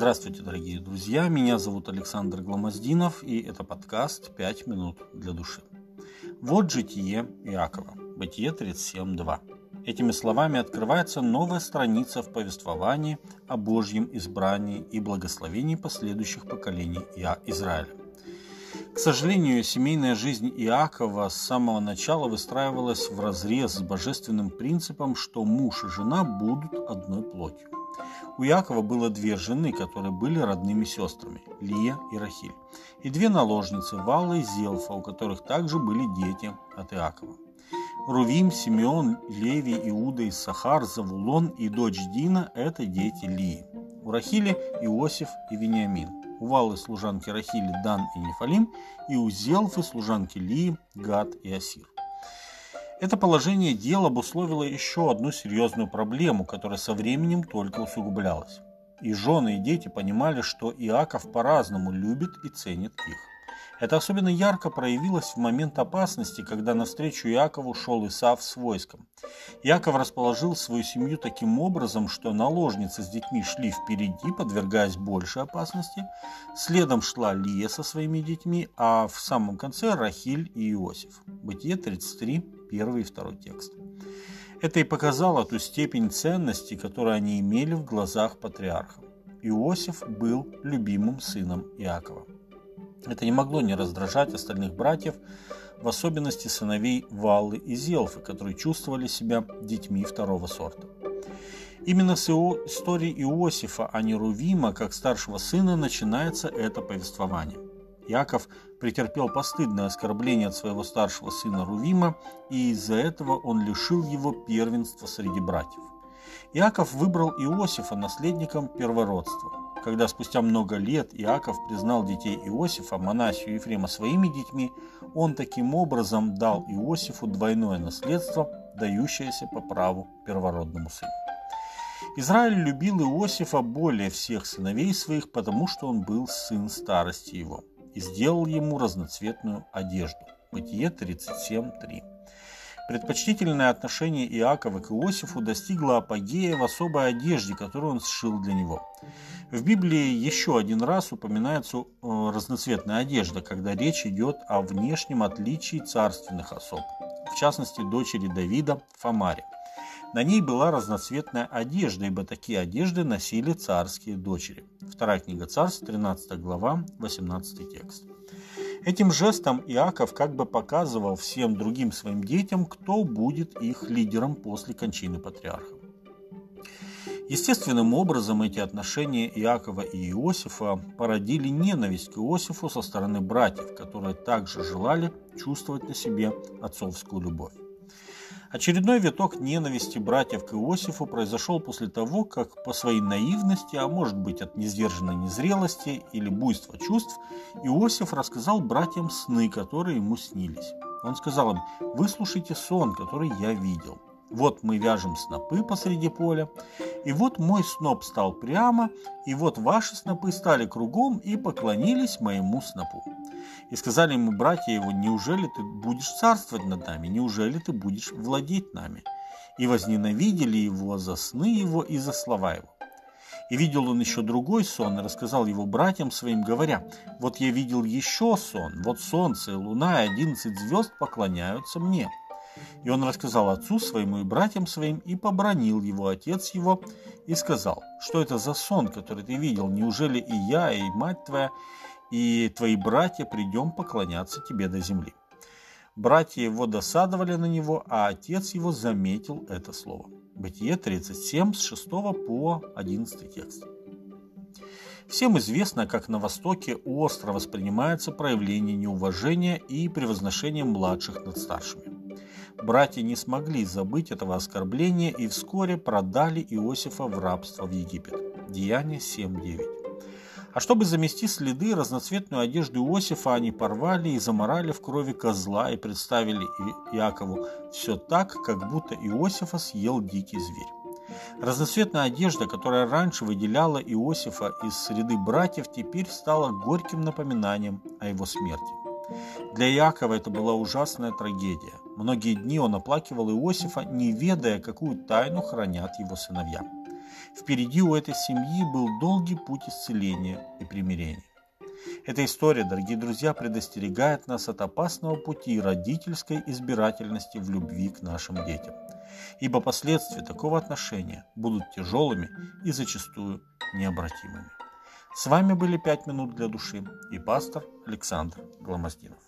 Здравствуйте, дорогие друзья. Меня зовут Александр Гламоздинов, и это подкаст «Пять минут для души». Вот житие Иакова. Бытие 37.2. Этими словами открывается новая страница в повествовании о Божьем избрании и благословении последующих поколений Израиля. К сожалению, семейная жизнь Иакова с самого начала выстраивалась в разрез с божественным принципом, что муж и жена будут одной плотью. У Якова было две жены, которые были родными сестрами – Лия и Рахиль, и две наложницы – Валла и Зелфа, у которых также были дети от Иакова. Рувим, Симеон, Леви, Иуда, Иссахар, Завулон и дочь Дина – это дети Лии. У Рахили – Иосиф и Вениамин. У Валы служанки Рахили – Дан и Нефалим, и у Зелфы служанки Лии – Гад и Асир. Это положение дел обусловило еще одну серьезную проблему, которая со временем только усугублялась. И жены, и дети понимали, что Иаков по-разному любит и ценит их. Это особенно ярко проявилось в момент опасности, когда навстречу Иакову шел Исав с войском. Иаков расположил свою семью таким образом, что наложницы с детьми шли впереди, подвергаясь большей опасности. Следом шла Лия со своими детьми, а в самом конце Рахиль и Иосиф. Бытие 33, первый и второй текст. Это и показало ту степень ценности, которую они имели в глазах патриарха. Иосиф был любимым сыном Иакова. Это не могло не раздражать остальных братьев, в особенности сыновей Валлы и Зелфы, которые чувствовали себя детьми второго сорта. Именно с истории Иосифа, а не Рувима, как старшего сына, начинается это повествование. Яков претерпел постыдное оскорбление от своего старшего сына Рувима, и из-за этого он лишил его первенства среди братьев. Иаков выбрал Иосифа наследником первородства. Когда спустя много лет Иаков признал детей Иосифа, Манасию и Ефрема своими детьми, он таким образом дал Иосифу двойное наследство, дающееся по праву первородному сыну. Израиль любил Иосифа более всех сыновей своих, потому что он был сын старости его, и сделал ему разноцветную одежду. Бытие 37.3. Предпочтительное отношение Иакова к Иосифу достигло апогея в особой одежде, которую он сшил для него. В Библии еще один раз упоминается э, разноцветная одежда, когда речь идет о внешнем отличии царственных особ, в частности дочери Давида Фамаре. На ней была разноцветная одежда, ибо такие одежды носили царские дочери. Вторая книга царств, 13 глава, 18 текст. Этим жестом Иаков как бы показывал всем другим своим детям, кто будет их лидером после кончины патриарха. Естественным образом эти отношения Иакова и Иосифа породили ненависть к Иосифу со стороны братьев, которые также желали чувствовать на себе отцовскую любовь. Очередной виток ненависти братьев к Иосифу произошел после того, как по своей наивности, а может быть от несдержанной незрелости или буйства чувств, Иосиф рассказал братьям сны, которые ему снились. Он сказал им, выслушайте сон, который я видел. Вот мы вяжем снопы посреди поля, и вот мой сноп стал прямо, и вот ваши снопы стали кругом и поклонились моему снопу. И сказали ему братья его, неужели ты будешь царствовать над нами, неужели ты будешь владеть нами? И возненавидели его за сны его и за слова его. И видел он еще другой сон, и рассказал его братьям своим, говоря, «Вот я видел еще сон, вот солнце, луна и одиннадцать звезд поклоняются мне». И он рассказал отцу своему и братьям своим, и побронил его отец его, и сказал, что это за сон, который ты видел, неужели и я, и мать твоя, и твои братья придем поклоняться тебе до земли. Братья его досадовали на него, а отец его заметил это слово. Бытие 37 с 6 по 11 текст. Всем известно, как на Востоке остро воспринимается проявление неуважения и превозношения младших над старшими. Братья не смогли забыть этого оскорбления и вскоре продали Иосифа в рабство в Египет. Деяние 7.9. А чтобы замести следы, разноцветную одежду Иосифа они порвали и заморали в крови козла и представили Иакову все так, как будто Иосифа съел дикий зверь. Разноцветная одежда, которая раньше выделяла Иосифа из среды братьев, теперь стала горьким напоминанием о его смерти. Для Якова это была ужасная трагедия. Многие дни он оплакивал Иосифа, не ведая, какую тайну хранят его сыновья. Впереди у этой семьи был долгий путь исцеления и примирения. Эта история, дорогие друзья, предостерегает нас от опасного пути родительской избирательности в любви к нашим детям. Ибо последствия такого отношения будут тяжелыми и зачастую необратимыми. С вами были «Пять минут для души» и пастор Александр Гломоздинов.